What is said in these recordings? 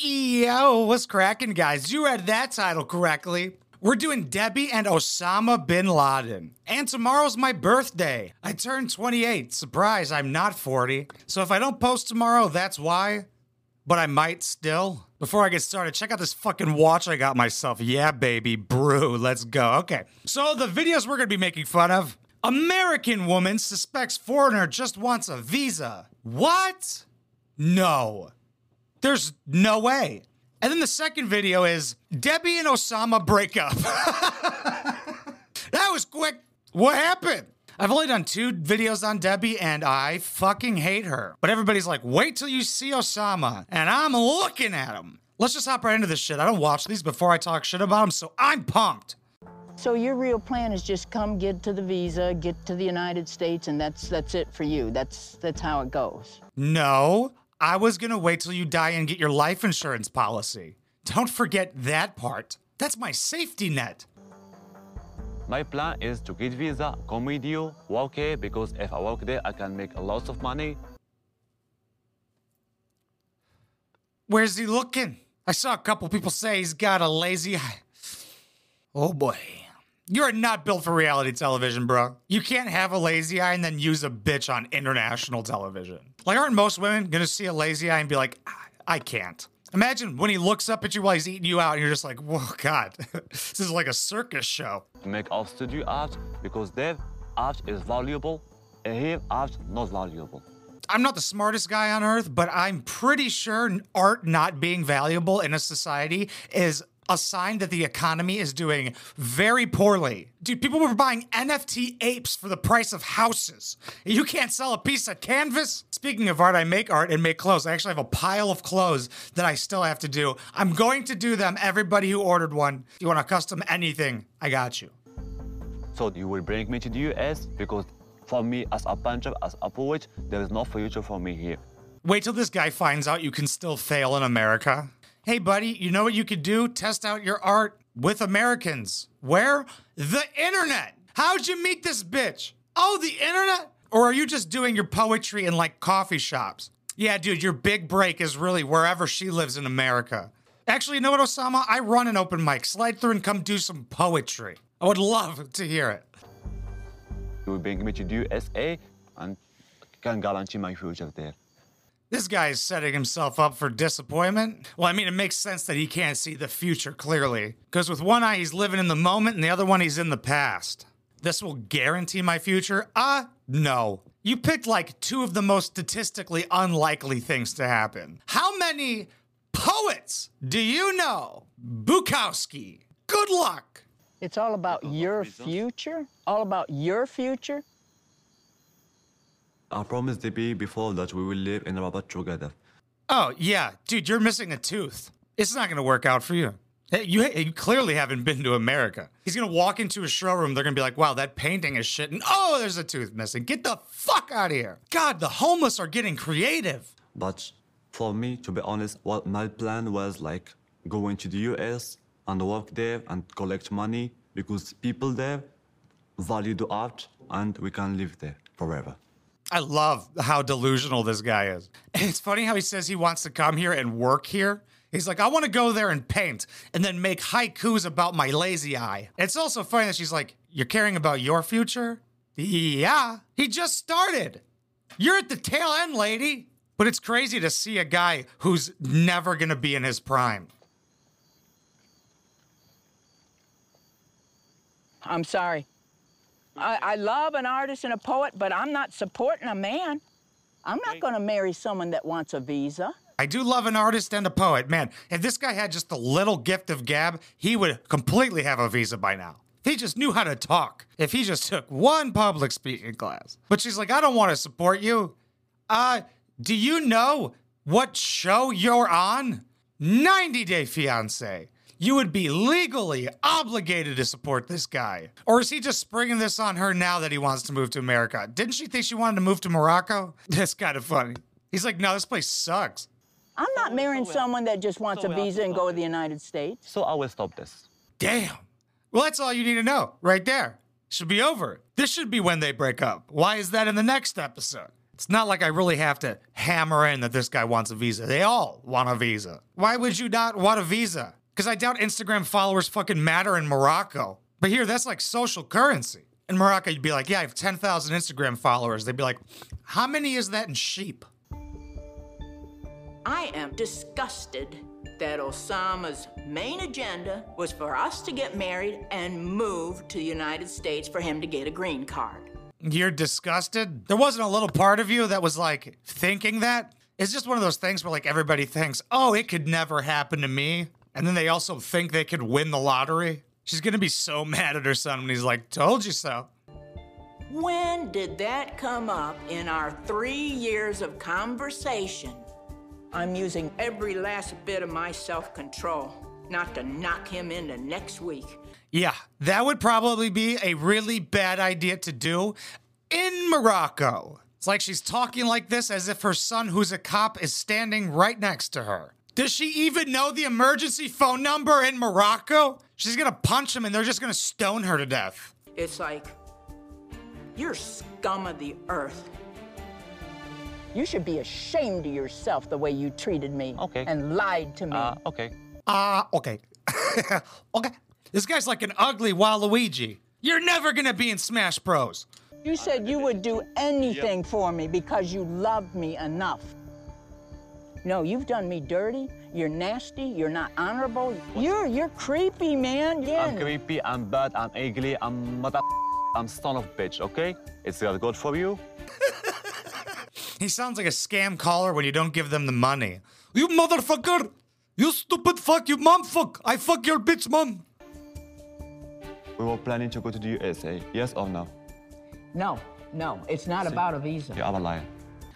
Yo, what's cracking, guys? You read that title correctly. We're doing Debbie and Osama bin Laden. And tomorrow's my birthday. I turned 28. Surprise, I'm not 40. So if I don't post tomorrow, that's why. But I might still. Before I get started, check out this fucking watch I got myself. Yeah, baby, brew. Let's go. Okay. So the videos we're gonna be making fun of. American woman suspects foreigner just wants a visa. What? No. There's no way. And then the second video is Debbie and Oussama break up. that was quick. What happened? I've only done two videos on Debbie and I fucking hate her. But everybody's like, wait till you see Oussama. And I'm looking at him. Let's just hop right into this shit. I don't watch these before I talk shit about them, so I'm pumped. So your real plan is just come get to the visa, get to the United States, and that's that's it for you. That's that's how it goes. No, I was gonna wait till you die and get your life insurance policy. Don't forget that part. That's my safety net. My plan is to get visa, come with you, work here, because if I work there, I can make a lot of money. Where's he looking? I saw a couple people say he's got a lazy eye. Oh boy. You're not built for reality television, bro. You can't have a lazy eye and then use a bitch on international television. Like, aren't most women gonna see a lazy eye and be like, "Ah, I can't? Imagine when he looks up at you while he's eating you out and you're just like, whoa, God, this is like a circus show. make our studio art because there art is valuable and his art not valuable. I'm not the smartest guy on earth, but I'm pretty sure art not being valuable in a society is a sign that the economy is doing very poorly. Dude, people were buying NFT apes for the price of houses. You can't sell a piece of canvas? Speaking of art, I make art and make clothes. I actually have a pile of clothes that I still have to do. I'm going to do them. Everybody who ordered one, if you want to custom anything, I got you. So you will bring me to the US because for me as a puncher, as a poet, there is no future for me here. Wait till this guy finds out you can still fail in America. Hey, buddy, you know what you could do? Test out your art with Americans. Where? The internet. How'd you meet this bitch? Oh, the internet? Or are you just doing your poetry in like coffee shops? Yeah, dude, your big break is really wherever she lives in America. Actually, you know what, Oussama? I run an open mic. Slide through and come do some poetry. I would love to hear it. You bring me to the USA and can guarantee my future there. This guy is setting himself up for disappointment. Well, I mean, it makes sense that he can't see the future clearly. Because with one eye, he's living in the moment, and the other one, he's in the past. This will guarantee my future? Uh, no. You picked like two of the most statistically unlikely things to happen. How many poets do you know? Bukowski. Good luck. It's all about your future. All about your future. I promised Debbie before that we will live in Rabat together. Oh, yeah. Dude, you're missing a tooth. It's not going to work out for you. Hey, You, you clearly haven't been to America. He's going to walk into a showroom. They're going to be like, wow, that painting is shit. And oh, there's a tooth missing. Get the fuck out of here. God, the homeless are getting creative. But for me, to be honest, what my plan was like going to the US and work there and collect money because people there value the art and we can live there forever. I love how delusional this guy is. It's funny how he says he wants to come here and work here. He's like, I want to go there and paint and then make haikus about my lazy eye. It's also funny that she's like, You're caring about your future? Yeah. He just started. You're at the tail end, lady. But it's crazy to see a guy who's never going to be in his prime. I'm sorry. I, I love an artist and a poet, but I'm not supporting a man. I'm not going to marry someone that wants a visa. I do love an artist and a poet. Man, if this guy had just a little gift of gab, he would completely have a visa by now. If he just knew how to talk. If he just took one public speaking class. But she's like, I don't want to support you. Uh, do you know what show you're on? 90 Day Fiance. You would be legally obligated to support this guy. Or is he just springing this on her now that he wants to move to America? Didn't she think she wanted to move to Morocco? That's kind of funny. He's like, no, this place sucks. I'm not oh, marrying so someone that just wants so a visa and go to the. United States. So I will stop this. Damn. Well, that's all you need to know right there. Should be over. This should be when they break up. Why is that in the next episode? It's not like I really have to hammer in that this guy wants a visa. They all want a visa. Why would you not want a visa? Because I doubt Instagram followers fucking matter in Morocco. But here, that's like social currency. In Morocco, you'd be like, yeah, I have 10,000 Instagram followers. They'd be like, how many is that in sheep? I am disgusted that Oussama's main agenda was for us to get married and move to the United States for him to get a green card. You're disgusted? There wasn't a little part of you that was like thinking that? It's just one of those things where like everybody thinks, oh, it could never happen to me. And then they also think they could win the lottery. She's gonna be so mad at her son when he's like, told you so. When did that come up in our three years of conversation? I'm using every last bit of my self control not to knock him into next week. Yeah, that would probably be a really bad idea to do in Morocco. It's like she's talking like this as if her son, who's a cop, is standing right next to her. Does she even know the emergency phone number in Morocco? She's gonna punch him and they're just gonna stone her to death. It's like, you're scum of the earth. You should be ashamed of yourself the way you treated me Okay. and lied to me. Uh, okay. Ah, okay. okay. This guy's like an ugly Waluigi. You're never gonna be in Smash Bros. you said you would do anything for me because you loved me enough. No, you've done me dirty. You're nasty. You're not honorable. You're you're creepy, man. Yeah. I'm creepy, I'm bad, I'm ugly, I'm mother I'm son of bitch, okay? It's that good for you? He sounds like a scam caller when you don't give them the money. You motherfucker! You stupid fuck! You mom fuck! I fuck your bitch mom! We were planning to go to the USA, yes or no? No, no, it's not about a visa. You are a liar.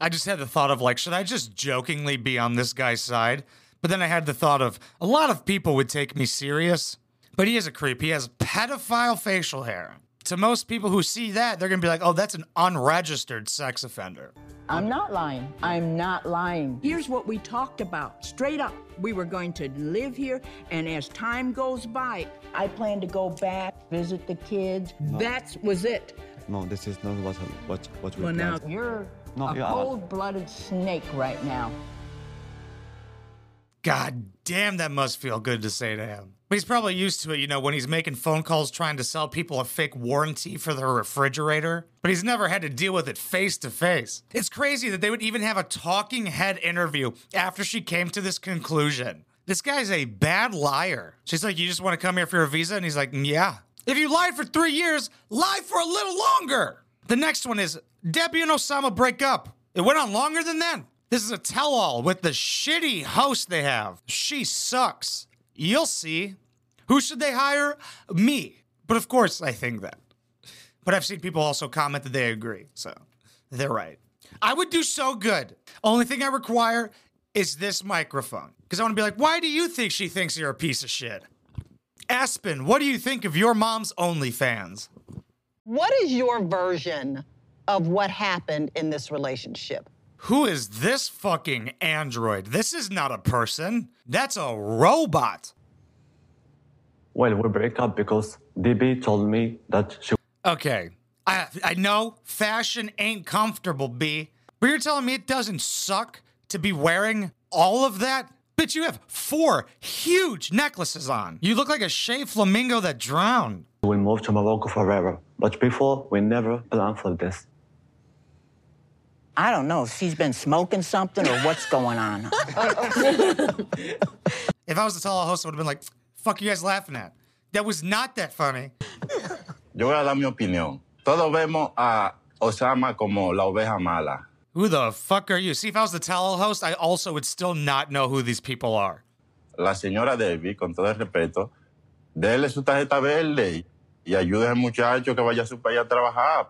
I just had the thought of like, should I just jokingly be on this guy's side? But then I had the thought of a lot of people would take me serious. But he is a creep. He has pedophile facial hair. To most people who see that, they're gonna be like, oh, that's an unregistered sex offender. I'm not lying. I'm not lying. Here's what we talked about straight up. We were going to live here, and as time goes by, I plan to go back, visit the kids. That was it. No, this is not what what what we Well, now you're No, a you cold-blooded snake right now. God damn, that must feel good to say to him. But he's probably used to it, you know, when he's making phone calls trying to sell people a fake warranty for their refrigerator. But he's never had to deal with it face to face. It's crazy that they would even have a talking head interview after she came to this conclusion. This guy's a bad liar. She's like, You just want to come here for your visa? And he's like, mm, Yeah. If you lied for three years, lie for a little longer. The next one is Debbie and Oussama break up. It went on longer than that. This is a tell all with the shitty host they have. She sucks. You'll see. Who should they hire? Me. But of course, I think that. But I've seen people also comment that they agree. So they're right. I would do so good. Only thing I require is this microphone. Because I want to be like, why do you think she thinks you're a piece of shit? Aspen, what do you think of your mom's OnlyFans? What is your version of what happened in this relationship? Who is this fucking android? This is not a person. That's a robot. Well, we break up because DB told me that she Okay. I I know fashion ain't comfortable, B. But you're telling me it doesn't suck to be wearing all of that? Bitch, you have four huge necklaces on. You look like a shaved flamingo that drowned. will move to Morocco forever. But before, we never planned for this. I don't know if she's been smoking something or what's going on. If I was the tall host, I would have been like, fuck you guys laughing at? That was not that funny. Yo voy a dar mi opinión. Todos vemos a Oussama como la oveja mala. Who the fuck are you? See, if I was the tell host, I also would still not know who these people are. La señora Debbie, con todo el respeto, déle su tarjeta verde y ayude al muchacho que vaya a su país a trabajar.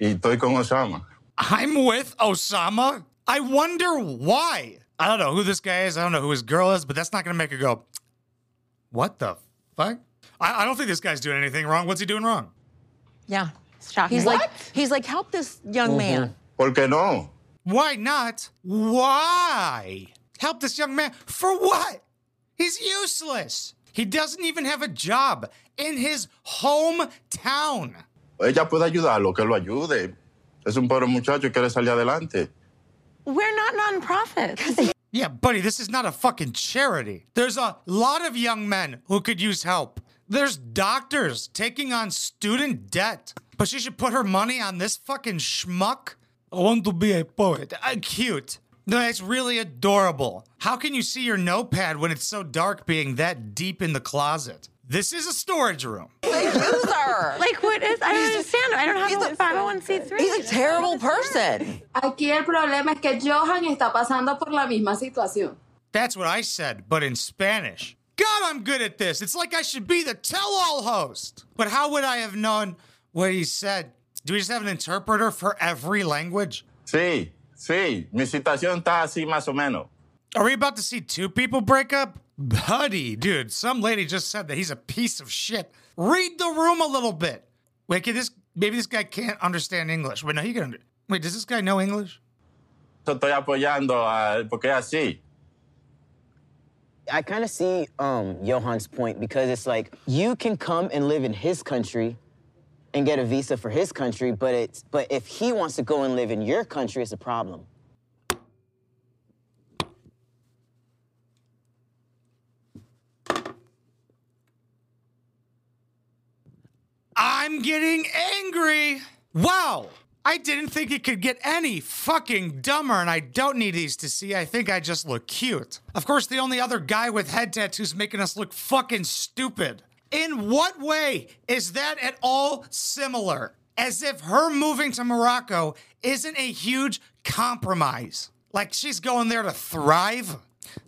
Y estoy con Oussama. I'm with Oussama. I wonder why. I don't know who this guy is. I don't know who his girl is, but that's not going to make her go, what the fuck? I, I don't think this guy's doing anything wrong. What's he doing wrong? Yeah, it's shocking. He's like, he's like, help this young man. ¿Por qué no? Why not? Why? Help this young man for what? He's useless. He doesn't even have a job in his hometown. Ella puede ayudarlo, que lo ayude. Es un pobre muchacho que quiere salir adelante. We're not nonprofits. Yeah, buddy, this is not a fucking charity. There's a lot of young men who could use help. There's doctors taking on student debt. But she should put her money on this fucking schmuck? I want to be a poet. Uh, cute. No, it's really adorable. How can you see your notepad when it's so dark being that deep in the closet? This is a storage room. Loser. like, what is? I don't understand. I don't have a 501c3. He's a terrible person. Aquí el problema es que Yohan está pasando por la misma situación. That's what I said, but in Spanish. God, I'm good at this. It's like I should be the tell all host. But how would I have known what he said? Do we just have an interpreter for every language? Sí, sí, mi situación está así más o menos. Are we about to see two people break up? Buddy, dude, some lady just said that he's a piece of shit. Read the room a little bit. Wait, can this maybe this guy can't understand English. Wait, no, he can. Under, wait, does this guy know English? Yo estoy apoyando a, porque así. I kind of see um, Yohan's point because it's like you can come and live in his country and get a visa for his country, but it's but if he wants to go and live in your country, it's a problem. I'm getting angry. Wow. I didn't think it could get any fucking dumber, and I don't need these to see. I think I just look cute. Of course, the only other guy with head tattoos making us look fucking stupid. In what way is that at all similar? As if her moving to Morocco isn't a huge compromise. Like she's going there to thrive.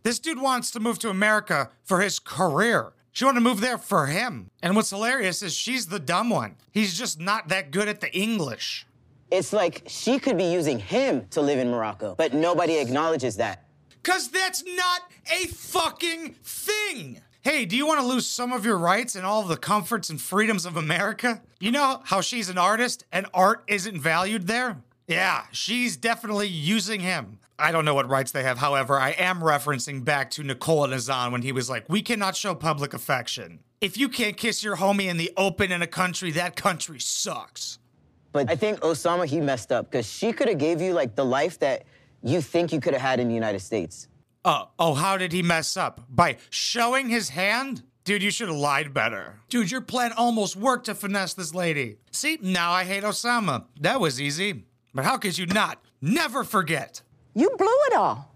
This dude wants to move to America for his career. She wanted to move there for him. And what's hilarious is she's the dumb one. He's just not that good at the English. It's like she could be using him to live in Morocco, but nobody acknowledges that. Cause that's not a fucking thing. Hey, do you want to lose some of your rights and all the comforts and freedoms of America? You know how she's an artist and art isn't valued there? Yeah, she's definitely using him. I don't know what rights they have. However, I am referencing back to Nicole and Azan when he was like, We cannot show public affection. If you can't kiss your homie in the open in a country, that country sucks. But I think Oussama he messed up because she could have gave you like the life that you think you could have had in the United States. Oh, oh, how did he mess up? By showing his hand? Dude, you should have lied better. Dude, your plan almost worked to finesse this lady. See, now I hate Oussama. That was easy. But how could you not? Never forget. You blew it all.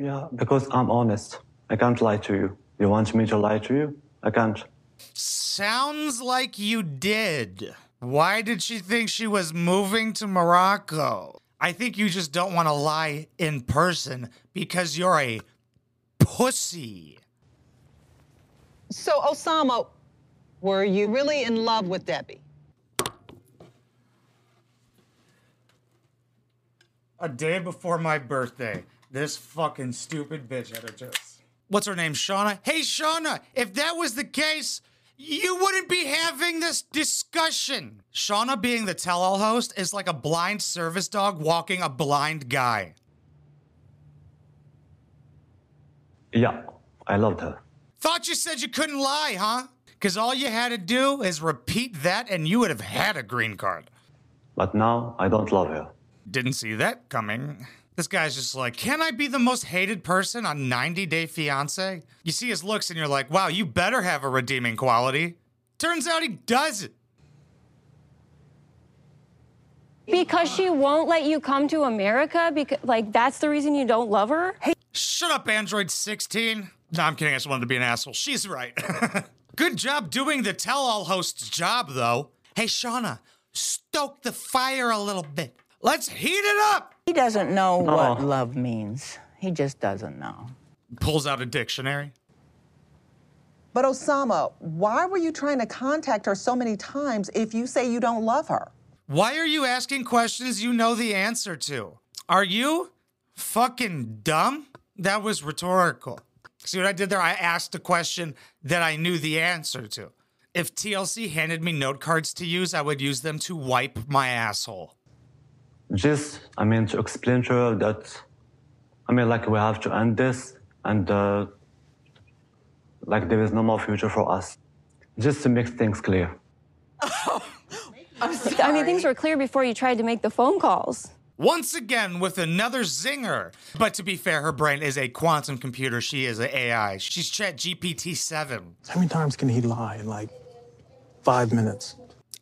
Yeah, because I'm honest. I can't lie to you. You want me to lie to you? I can't. Sounds like you did. Why did she think she was moving to Morocco? I think you just don't want to lie in person because you're a pussy. So, Oussama, were you really in love with Debbie? A day before my birthday, this fucking stupid bitch had a just. What's her name? Shauna? Hey, Shauna, if that was the case, you wouldn't be having this discussion. Shauna being the tell all host is like a blind service dog walking a blind guy. Yeah, I loved her. Thought you said you couldn't lie, huh? Because all you had to do is repeat that and you would have had a green card. But now I don't love her. Didn't see that coming. This guy's just like, can I be the most hated person on 90 Day Fiance? You see his looks and you're like, wow, you better have a redeeming quality. Turns out he doesn't. Because she won't let you come to America? Because like that's the reason you don't love her? Hey. Shut up, Android 16. No, I'm kidding. I just wanted to be an asshole. She's right. Good job doing the tell all host's job, though. Hey, Shauna, stoke the fire a little bit. Let's heat it up. He doesn't know what Oh. love means. He just doesn't know. Pulls out a dictionary. But Oussama, why were you trying to contact her so many times if you say you don't love her? Why are you asking questions you know the answer to? Are you fucking dumb? That was rhetorical. See what I did there? I asked a question that I knew the answer to. If TLC handed me note cards to use, I would use them to wipe my asshole. Just, I mean, to explain to her that, I mean, like, we have to end this and, uh, like, there is no more future for us. Just to make things clear. I mean, things were clear before you tried to make the phone calls. Once again with another zinger. But to be fair, her brain is a quantum computer. She is an AI. She's Chat GPT 7. How many times can he lie in like five minutes?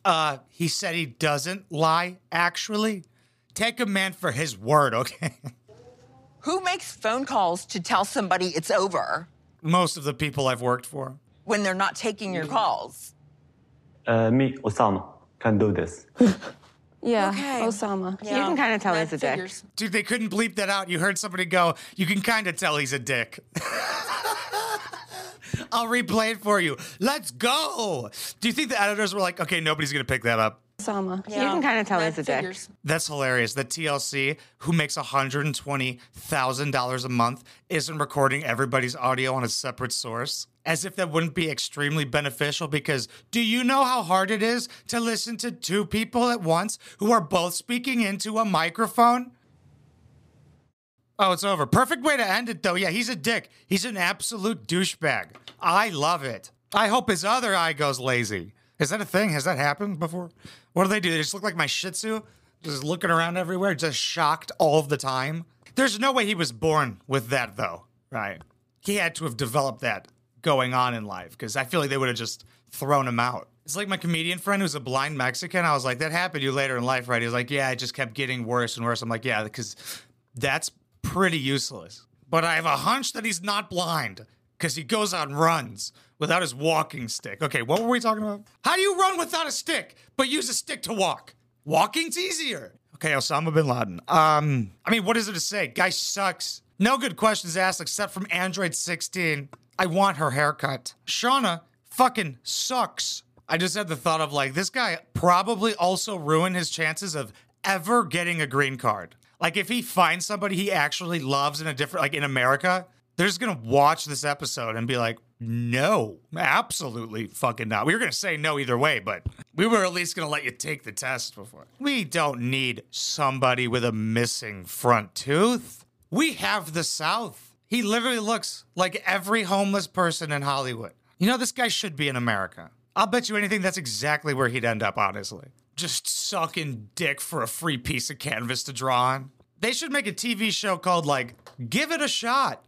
Uh, he said he doesn't lie, actually. Take a man for his word, okay? Who makes phone calls to tell somebody it's over Most of the people I've worked for. when they're not taking your calls? Uh, me, Oussama, can do this. Yeah, Okay. Oussama. You can kind of tell he's a dick. Dude, they couldn't bleep that out. You heard somebody go, you can kind of tell he's a dick. I'll replay it for you. Let's go. Do you think the editors were like, okay, nobody's going to pick that up? Oussama. You can kind of tell he's a dick. That's hilarious. That TLC, who makes $120,000 a month, isn't recording everybody's audio on a separate source. As if that wouldn't be extremely beneficial because do you know how hard it is to listen to two people at once who are both speaking into a microphone? Oh, it's over. Perfect way to end it, though. Yeah, he's a dick. He's an absolute douchebag. I love it. I hope his other eye goes lazy. Is that a thing? Has that happened before? What do they do? They just look like my Shih Tzu, just looking around everywhere, just shocked all the time. There's no way he was born with that, though, right? He had to have developed that going on in life because I feel like they would have just thrown him out. It's like my comedian friend who's a blind Mexican. I was like, that happened to you later in life, right? He was like, yeah, it just kept getting worse and worse. I'm like, yeah, because that's pretty useless. But I have a hunch that he's not blind because he goes on runs without his walking stick. Okay, what were we talking about? How do you run without a stick but use a stick to walk? Walking's easier. Okay, Osama bin Laden. Um, I mean, what is it to say? Guy sucks. No good questions asked except from Android 16. I want her haircut. Shauna fucking sucks. I just had the thought of like, this guy probably also ruined his chances of ever getting a green card. Like, if he finds somebody he actually loves in a different, like in America, they're just gonna watch this episode and be like, no, absolutely fucking not. We were gonna say no either way, but we were at least gonna let you take the test before. We don't need somebody with a missing front tooth. We have the South. He literally looks like every homeless person in Hollywood. You know, this guy should be in America. I'll bet you anything that's exactly where he'd end up, honestly. Just sucking dick for a free piece of canvas to draw on. They should make a TV show called, like, Give It a Shot.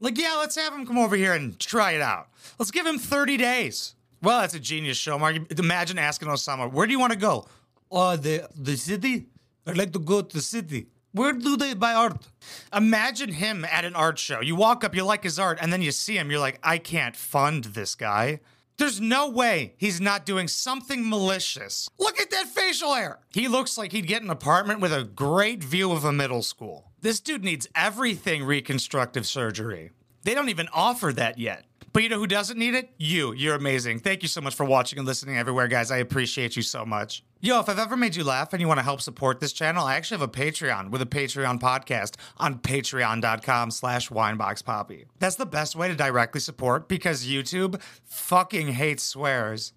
Like, yeah, let's have him come over here and try it out. Let's give him 30 days. Well, that's a genius show, Mark. Imagine asking Oussama, where do you want to go? Oh, the the city? I'd like to go to the city. Where do they buy art? Imagine him at an art show. You walk up, you like his art, and then you see him, you're like, I can't fund this guy. There's no way he's not doing something malicious. Look at that facial hair. He looks like he'd get an apartment with a great view of a middle school. This dude needs everything reconstructive surgery. They don't even offer that yet. But you know who doesn't need it? You. You're amazing. Thank you so much for watching and listening everywhere, guys. I appreciate you so much. Yo, if I've ever made you laugh and you want to help support this channel, I actually have a Patreon with a Patreon podcast on patreon.com slash wineboxpapi. That's the best way to directly support because YouTube fucking hates swears.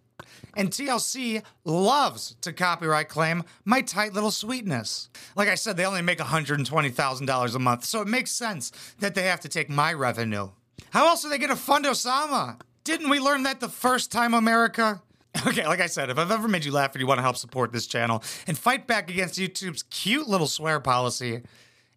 And TLC loves to copyright claim my tight little sweetness. Like I said, they only make $120,000 a month, so it makes sense that they have to take my revenue. How else are they going to fund Oussama? Didn't we learn that the first time, America? Okay, like I said, if I've ever made you laugh and you want to help support this channel and fight back against YouTube's cute little swear policy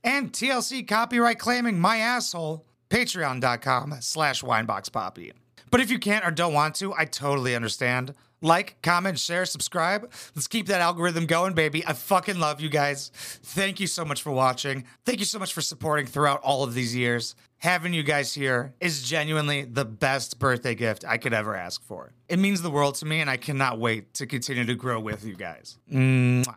and TLC copyright claiming my asshole, patreon.com slash wineboxpapi. But if you can't or don't want to, I totally understand. Like, comment, share, subscribe. Let's keep that algorithm going, baby. I fucking love you guys. Thank you so much for watching. Thank you so much for supporting throughout all of these years. Having you guys here is genuinely the best birthday gift I could ever ask for. It means the world to me, and I cannot wait to continue to grow with you guys. Mwah.